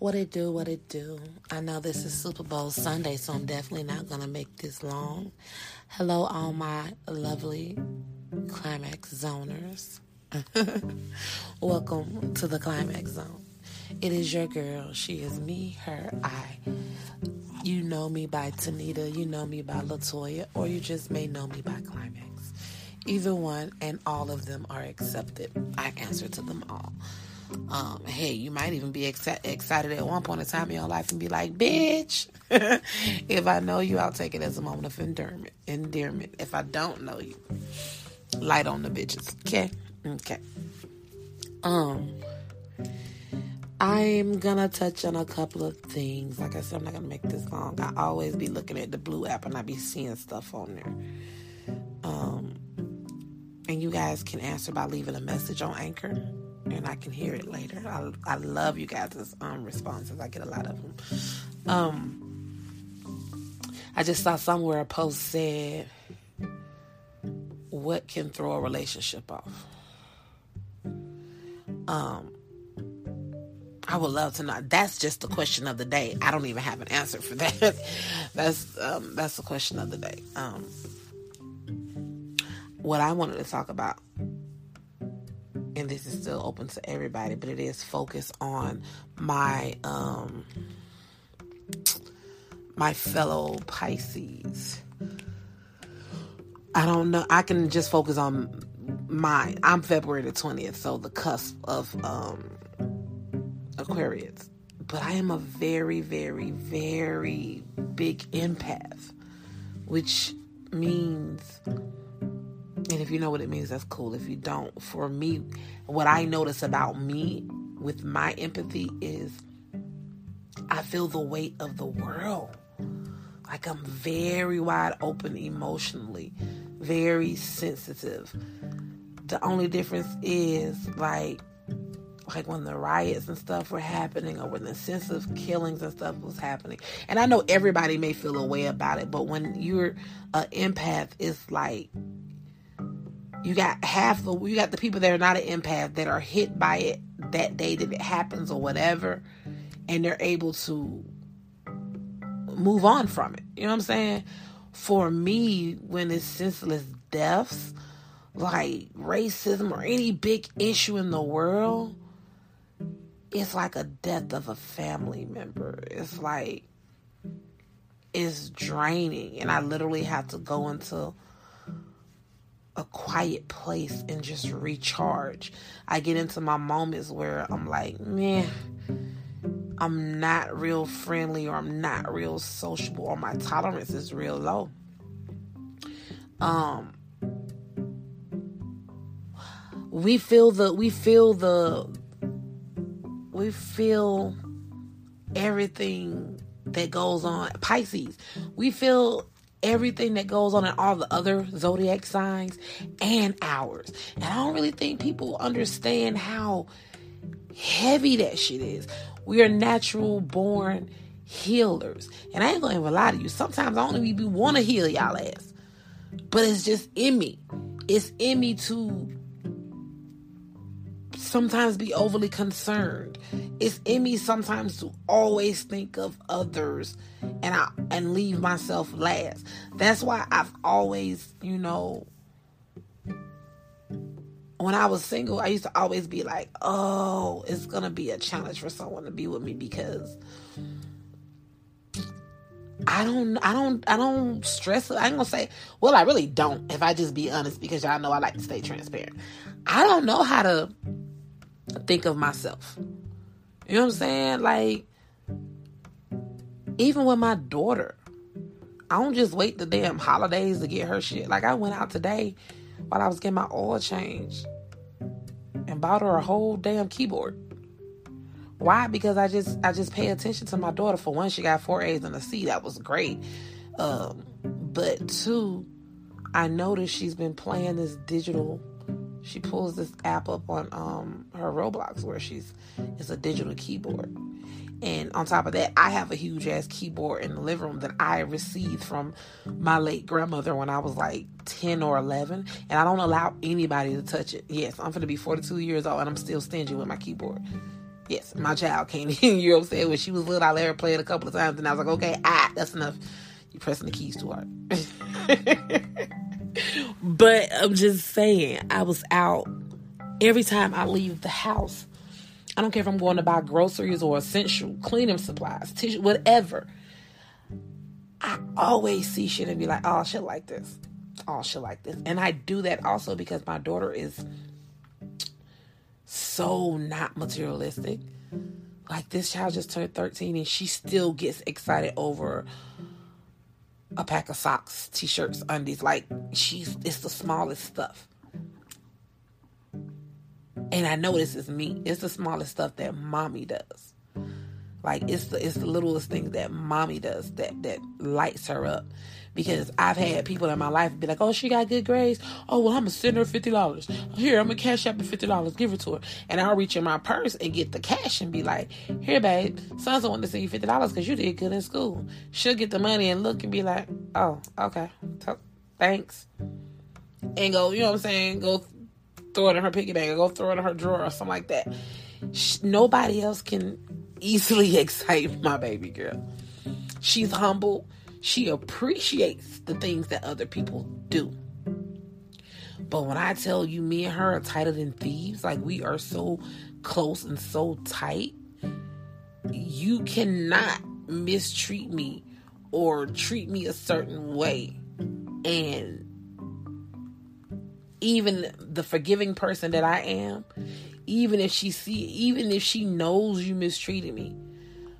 What it do, what it do. I know this is mm-hmm. Super Bowl Sunday, so I'm definitely not going to make this long. Hello, all my lovely Climax Zoners. Welcome to the Climax Zone. It is your girl. She is me, her, I. You know me by Tanita, you know me by Latoya, or you just may know me by Climax. Either one and all of them are accepted. I answer to them all. Um, hey, you might even be ex- excited at one point in time in your life and be like, bitch. if I know you, I'll take it as a moment of endearment. endearment. If I don't know you, light on the bitches. Okay? Okay. Um, I'm gonna touch on a couple of things. Like I said, I'm not gonna make this long. I always be looking at the blue app and I be seeing stuff on there. Um, and you guys can answer by leaving a message on Anchor and I can hear it later. I, I love you guys' um, responses. I get a lot of them. Um, I just saw somewhere a post said, "What can throw a relationship off?" Um, I would love to know. That's just the question of the day. I don't even have an answer for that. that's um, that's the question of the day. Um, what I wanted to talk about and this is still open to everybody, but it is focused on my um my fellow Pisces. I don't know. I can just focus on mine. I'm February the 20th, so the cusp of um Aquarius. But I am a very, very, very big empath, which means and if you know what it means, that's cool. If you don't, for me, what I notice about me with my empathy is I feel the weight of the world. Like I'm very wide open emotionally, very sensitive. The only difference is like like when the riots and stuff were happening or when the senseless killings and stuff was happening. And I know everybody may feel a way about it, but when you're an empath, it's like you got half the you got the people that are not an empath that are hit by it that day that it happens or whatever, and they're able to move on from it. You know what I'm saying? For me, when it's senseless deaths, like racism or any big issue in the world, it's like a death of a family member. It's like it's draining, and I literally have to go into a quiet place and just recharge. I get into my moments where I'm like, man, I'm not real friendly or I'm not real sociable or my tolerance is real low. Um we feel the we feel the we feel everything that goes on Pisces. We feel everything that goes on in all the other zodiac signs and ours. And I don't really think people understand how heavy that shit is. We are natural born healers. And I ain't gonna even lie to you. Sometimes I even want to heal y'all ass. But it's just in me. It's in me to sometimes be overly concerned. It's in me sometimes to always think of others and I and leave myself last. That's why I've always, you know, when I was single, I used to always be like, "Oh, it's going to be a challenge for someone to be with me because I don't, I don't, I don't stress. I ain't gonna say, well, I really don't. If I just be honest, because y'all know I like to stay transparent. I don't know how to think of myself. You know what I'm saying? Like, even with my daughter, I don't just wait the damn holidays to get her shit. Like, I went out today while I was getting my oil changed and bought her a whole damn keyboard. Why? Because I just I just pay attention to my daughter. For one, she got four A's and a C. That was great. Um, but two, I noticed she's been playing this digital she pulls this app up on um, her Roblox where she's it's a digital keyboard. And on top of that, I have a huge ass keyboard in the living room that I received from my late grandmother when I was like 10 or 11. And I don't allow anybody to touch it. Yes, I'm going to be 42 years old and I'm still stingy with my keyboard. Yes, my child came in. you know what I'm saying? when she was little. I let her play it a couple of times, and I was like, okay, ah, that's enough. You're pressing the keys too hard. but I'm just saying, I was out every time I leave the house. I don't care if I'm going to buy groceries or essential cleaning supplies, tissue, whatever. I always see shit and be like, oh, shit like this. Oh, shit like this. And I do that also because my daughter is so not materialistic. Like this child just turned 13 and she still gets excited over a pack of socks, t-shirts, undies. Like she's it's the smallest stuff. And I know this is me. It's the smallest stuff that mommy does. Like it's the it's the littlest things that mommy does that that lights her up. Because I've had people in my life be like, "Oh, she got good grades. Oh, well, I'm gonna send her fifty dollars. Here, I'm gonna cash up fifty dollars, give it to her." And I'll reach in my purse and get the cash and be like, "Here, babe, son's want to send you fifty dollars because you did good in school." She'll get the money and look and be like, "Oh, okay, thanks," and go, you know what I'm saying? Go throw it in her piggy bank or go throw it in her drawer or something like that. Nobody else can easily excite my baby girl. She's humble. She appreciates the things that other people do. But when I tell you, me and her are tighter than thieves, like we are so close and so tight, you cannot mistreat me or treat me a certain way. And even the forgiving person that I am, even if she see even if she knows you mistreated me,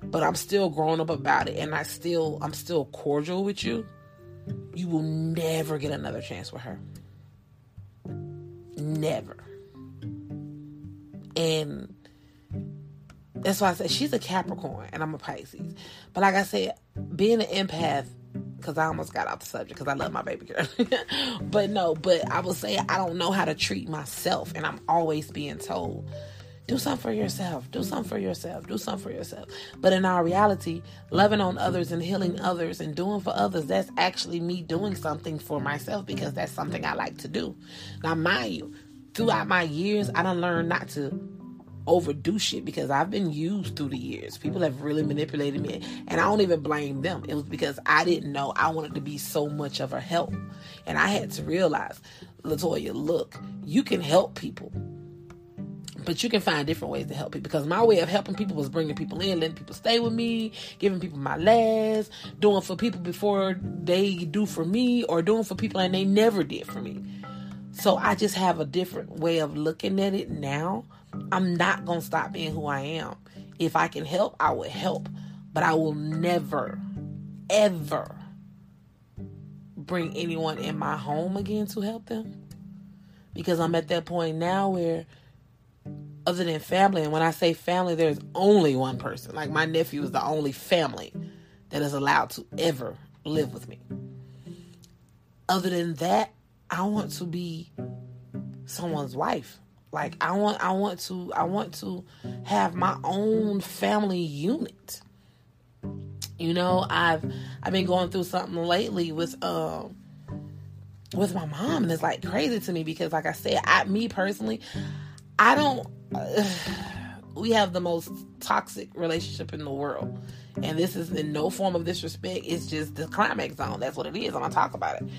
but I'm still grown up about it and I still I'm still cordial with you, you will never get another chance with her. Never. And that's why I said she's a Capricorn and I'm a Pisces. But like I said, being an empath because I almost got off the subject because I love my baby girl. but no, but I will say I don't know how to treat myself, and I'm always being told, do something for yourself, do something for yourself, do something for yourself. But in our reality, loving on others and healing others and doing for others, that's actually me doing something for myself because that's something I like to do. Now, mind you, throughout my years, I don't learn not to overdo shit because I've been used through the years. People have really manipulated me, and I don't even blame them. It was because I didn't know I wanted to be so much of a help, and I had to realize, Latoya, look, you can help people. But you can find different ways to help people because my way of helping people was bringing people in, letting people stay with me, giving people my last, doing for people before they do for me, or doing for people and they never did for me. So I just have a different way of looking at it now I'm not going to stop being who I am. If I can help, I will help. But I will never, ever bring anyone in my home again to help them. Because I'm at that point now where, other than family, and when I say family, there's only one person. Like my nephew is the only family that is allowed to ever live with me. Other than that, I want to be someone's wife. Like I want I want to I want to have my own family unit. You know, I've I've been going through something lately with um with my mom and it's like crazy to me because like I said, I me personally, I don't uh, we have the most toxic relationship in the world. And this is in no form of disrespect. It's just the climax zone. That's what it is. I'm gonna talk about it.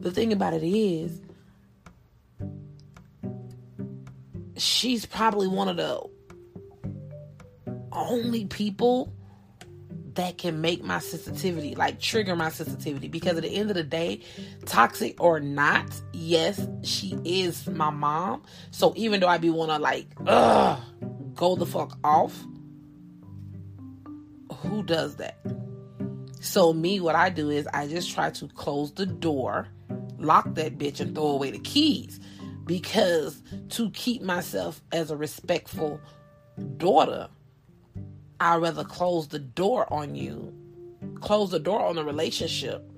The thing about it is she's probably one of the only people that can make my sensitivity, like trigger my sensitivity. Because at the end of the day, toxic or not, yes, she is my mom. So even though I be wanna like, ugh, go the fuck off, who does that? So me, what I do is I just try to close the door, lock that bitch, and throw away the keys because to keep myself as a respectful daughter, I'd rather close the door on you, close the door on the relationship,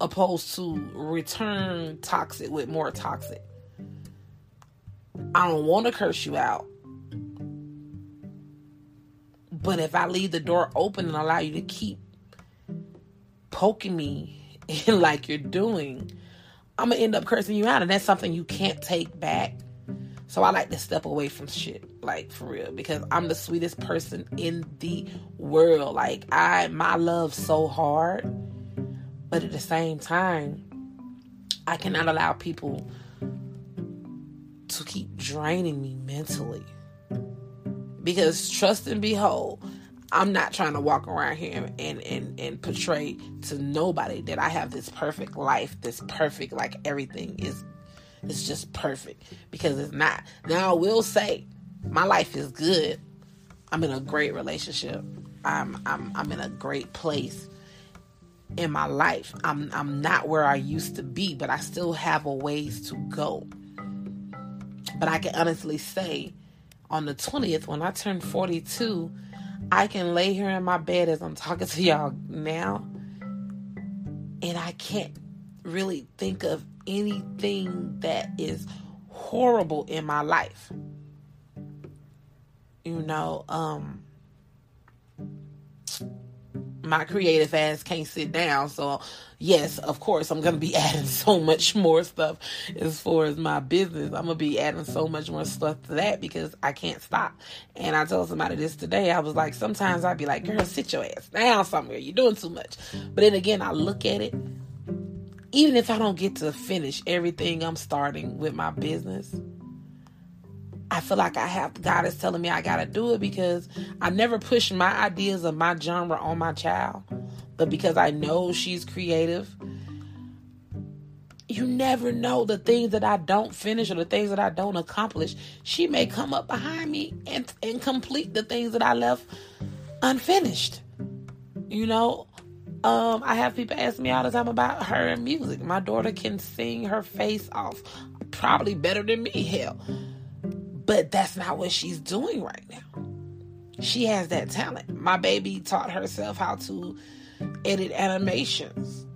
opposed to return toxic with more toxic. I don't want to curse you out. But if I leave the door open and allow you to keep poking me like you're doing, I'm gonna end up cursing you out, and that's something you can't take back. So I like to step away from shit, like for real, because I'm the sweetest person in the world. Like I, my love so hard, but at the same time, I cannot allow people to keep draining me mentally. Because trust and behold, I'm not trying to walk around here and, and, and portray to nobody that I have this perfect life, this perfect, like everything is it's just perfect because it's not. Now I will say my life is good. I'm in a great relationship. I'm I'm I'm in a great place in my life. I'm I'm not where I used to be, but I still have a ways to go. But I can honestly say on the 20th when I turned 42, I can lay here in my bed as I'm talking to y'all now and I can't really think of anything that is horrible in my life. You know, um my creative ass can't sit down. So, yes, of course, I'm going to be adding so much more stuff as far as my business. I'm going to be adding so much more stuff to that because I can't stop. And I told somebody this today. I was like, sometimes I'd be like, girl, sit your ass down somewhere. You're doing too much. But then again, I look at it even if I don't get to finish everything I'm starting with my business, I feel like I have God is telling me I gotta do it because I never push my ideas of my genre on my child. But because I know she's creative, you never know the things that I don't finish or the things that I don't accomplish. She may come up behind me and and complete the things that I left unfinished. You know, um, I have people ask me all the time about her music. My daughter can sing her face off, probably better than me, hell. But that's not what she's doing right now. She has that talent. My baby taught herself how to edit animations.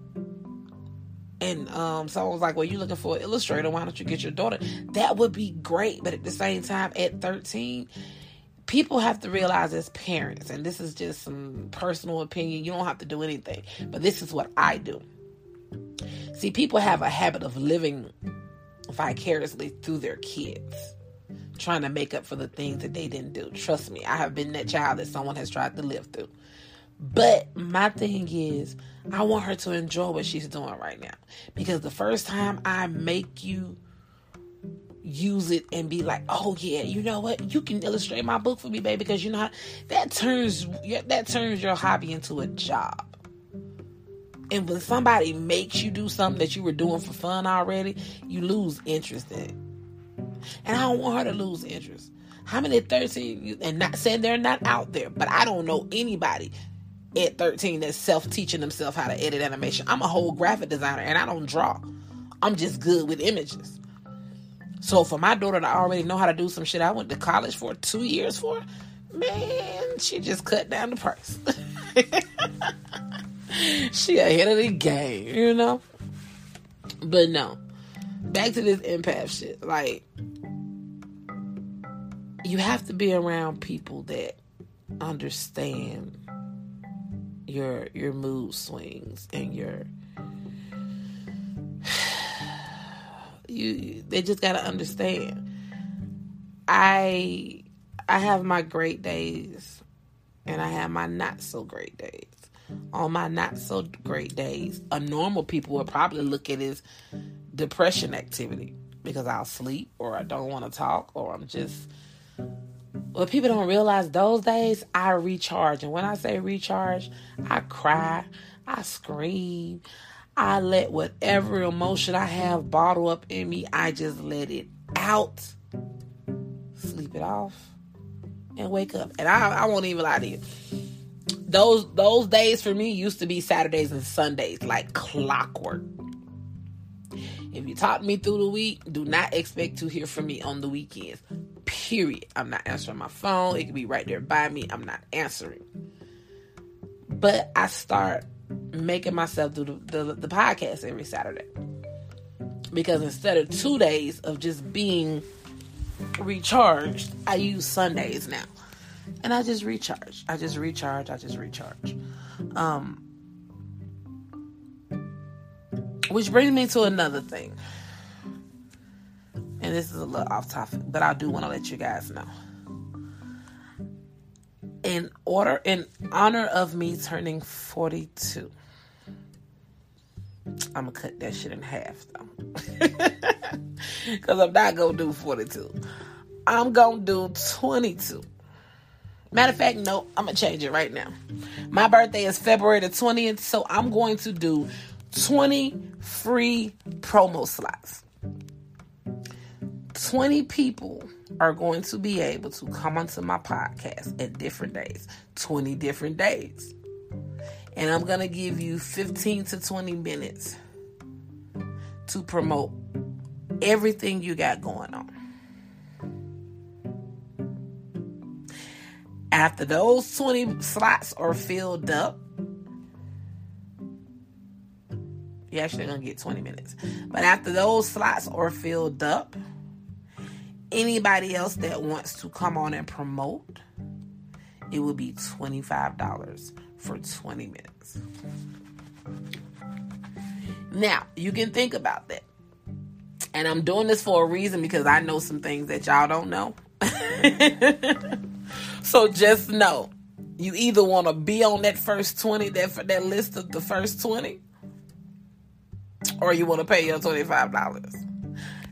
And um, I was like, Well, you're looking for an illustrator. Why don't you get your daughter? That would be great. But at the same time, at 13, people have to realize as parents, and this is just some personal opinion, you don't have to do anything, but this is what I do. See, people have a habit of living vicariously through their kids, trying to make up for the things that they didn't do. Trust me, I have been that child that someone has tried to live through. But my thing is, I want her to enjoy what she's doing right now. Because the first time I make you use it and be like, oh yeah, you know what? You can illustrate my book for me, baby, because you know how, that turns that turns your hobby into a job. And when somebody makes you do something that you were doing for fun already, you lose interest in it. And I don't want her to lose interest. How many 13 and not saying they're not out there, but I don't know anybody at 13 that's self-teaching themselves how to edit animation. I'm a whole graphic designer and I don't draw. I'm just good with images. So for my daughter to already know how to do some shit I went to college for two years for, man, she just cut down the price. she ahead of the game, you know? But no. Back to this empath shit. Like you have to be around people that understand your your mood swings and your you they just got to understand i i have my great days and i have my not so great days on my not so great days a normal people would probably look at as depression activity because i'll sleep or i don't want to talk or i'm just what people don't realize those days i recharge and when i say recharge i cry i scream I let whatever emotion I have bottle up in me, I just let it out, sleep it off, and wake up. And I, I won't even lie to you. Those those days for me used to be Saturdays and Sundays, like clockwork. If you talk me through the week, do not expect to hear from me on the weekends. Period. I'm not answering my phone. It could be right there by me. I'm not answering. But I start making myself do the, the, the podcast every Saturday. Because instead of two days of just being recharged, I use Sundays now. And I just recharge. I just recharge. I just recharge. Um, which brings me to another thing. And this is a little off topic, but I do want to let you guys know. In order, in honor of me turning 42, I'm gonna cut that shit in half though. Because I'm not gonna do 42. I'm gonna do 22. Matter of fact, no, I'm gonna change it right now. My birthday is February the 20th, so I'm going to do 20 free promo slots. 20 people are going to be able to come onto my podcast at different days, 20 different days. And I'm going to give you 15 to 20 minutes to promote everything you got going on. After those 20 slots are filled up, you're actually going to get 20 minutes. But after those slots are filled up, anybody else that wants to come on and promote, it will be $25 for 20 minutes. Now, you can think about that. And I'm doing this for a reason because I know some things that y'all don't know. so just know you either want to be on that first 20 that for that list of the first 20 or you want to pay your $25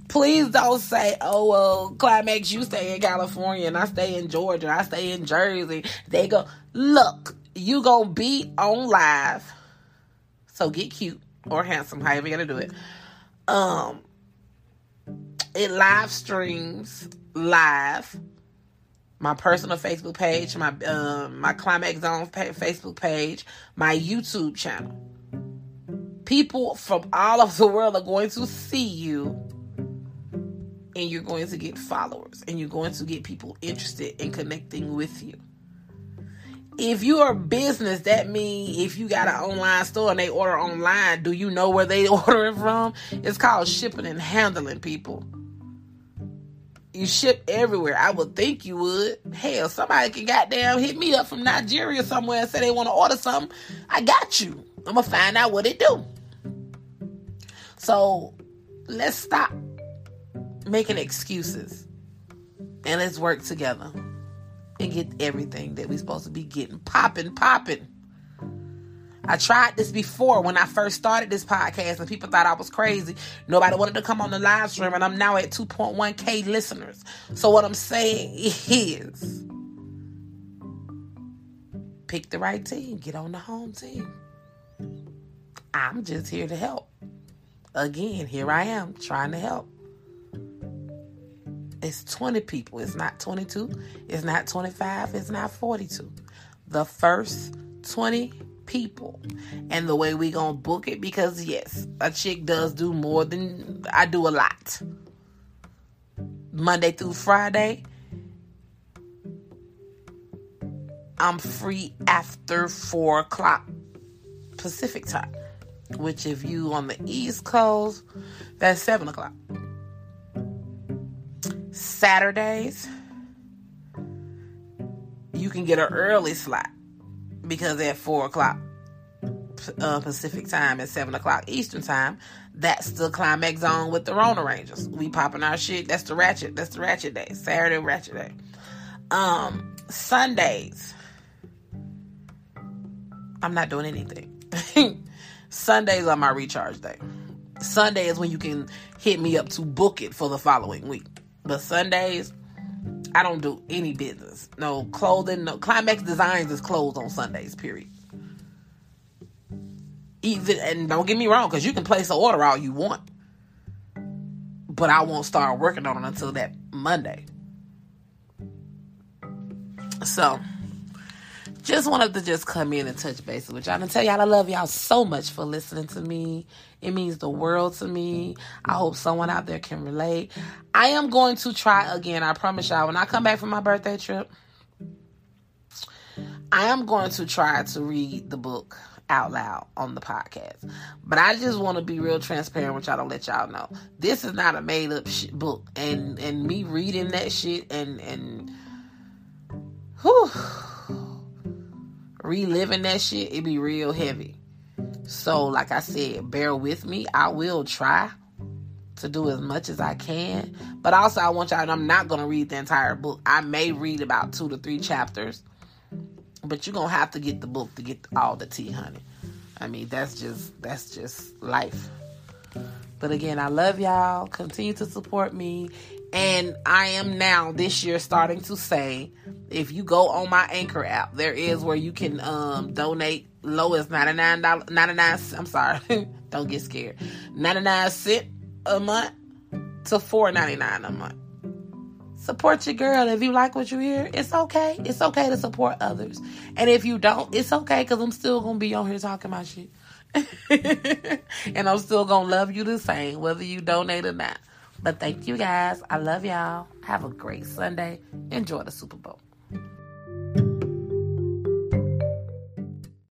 please don't say, oh, well, Climax, you stay in California and I stay in Georgia, I stay in Jersey. They go, look, you gonna be on live. So get cute or handsome, however you're gonna do it. Um, it live streams live. My personal Facebook page, my um, my Climax Zone Facebook page, my YouTube channel. People from all over the world are going to see you and you're going to get followers and you're going to get people interested in connecting with you. If you're a business, that means if you got an online store and they order online, do you know where they order it from? It's called shipping and handling, people. You ship everywhere. I would think you would. Hell, somebody can goddamn hit me up from Nigeria somewhere and say they want to order something. I got you. I'm gonna find out what it do. So let's stop making excuses. And let's work together and get everything that we're supposed to be getting popping, popping. I tried this before when I first started this podcast and people thought I was crazy. Nobody wanted to come on the live stream and I'm now at 2.1k listeners. So what I'm saying is pick the right team, get on the home team. I'm just here to help. Again, here I am trying to help. It's 20 people. It's not 22. It's not 25. It's not 42. The first 20 people. And the way we going to book it because yes, a chick does do more than I do a lot. Monday through Friday, I'm free after 4 o'clock Pacific time. Which if you on the East Coast, that's 7 o'clock. Saturdays, you can get an early slot because at 4 o'clock uh, Pacific time at 7 o'clock Eastern time, that's the climax zone with the Rona Rangers. We popping our shit. That's the ratchet. That's the ratchet day. Saturday ratchet day. Um, Sundays. I'm not doing anything. Sundays are my recharge day. Sunday is when you can hit me up to book it for the following week. But Sundays, I don't do any business. No clothing, no Climax Designs is closed on Sundays, period. Even and don't get me wrong, because you can place an order all you want. But I won't start working on it until that Monday. So just wanted to just come in and touch base with y'all and tell y'all I love y'all so much for listening to me. It means the world to me. I hope someone out there can relate. I am going to try again. I promise y'all. When I come back from my birthday trip, I am going to try to read the book out loud on the podcast. But I just want to be real transparent with y'all to let y'all know this is not a made up book. And and me reading that shit and and whew, reliving that shit, it be real heavy. So, like I said, bear with me. I will try. to do as much as I can. But also, I want y'all. I'm not gonna read the entire book. I may read about two to three chapters, but you're gonna have to get the book to get all the tea, honey. I mean, that's just that's just life. But again, I love y'all. Continue to support me. And I am now this year starting to say if you go on my Anchor app, there is where you can um, donate low as $99, 99 I'm sorry, don't get scared. 99 cent a month to $4.99 a month. Support your girl. If you like what you hear, it's okay. It's okay to support others. And if you don't, it's okay because I'm still going to be on here talking about shit. and I'm still going to love you the same, whether you donate or not. But thank you guys. I love y'all. Have a great Sunday. Enjoy the Super Bowl.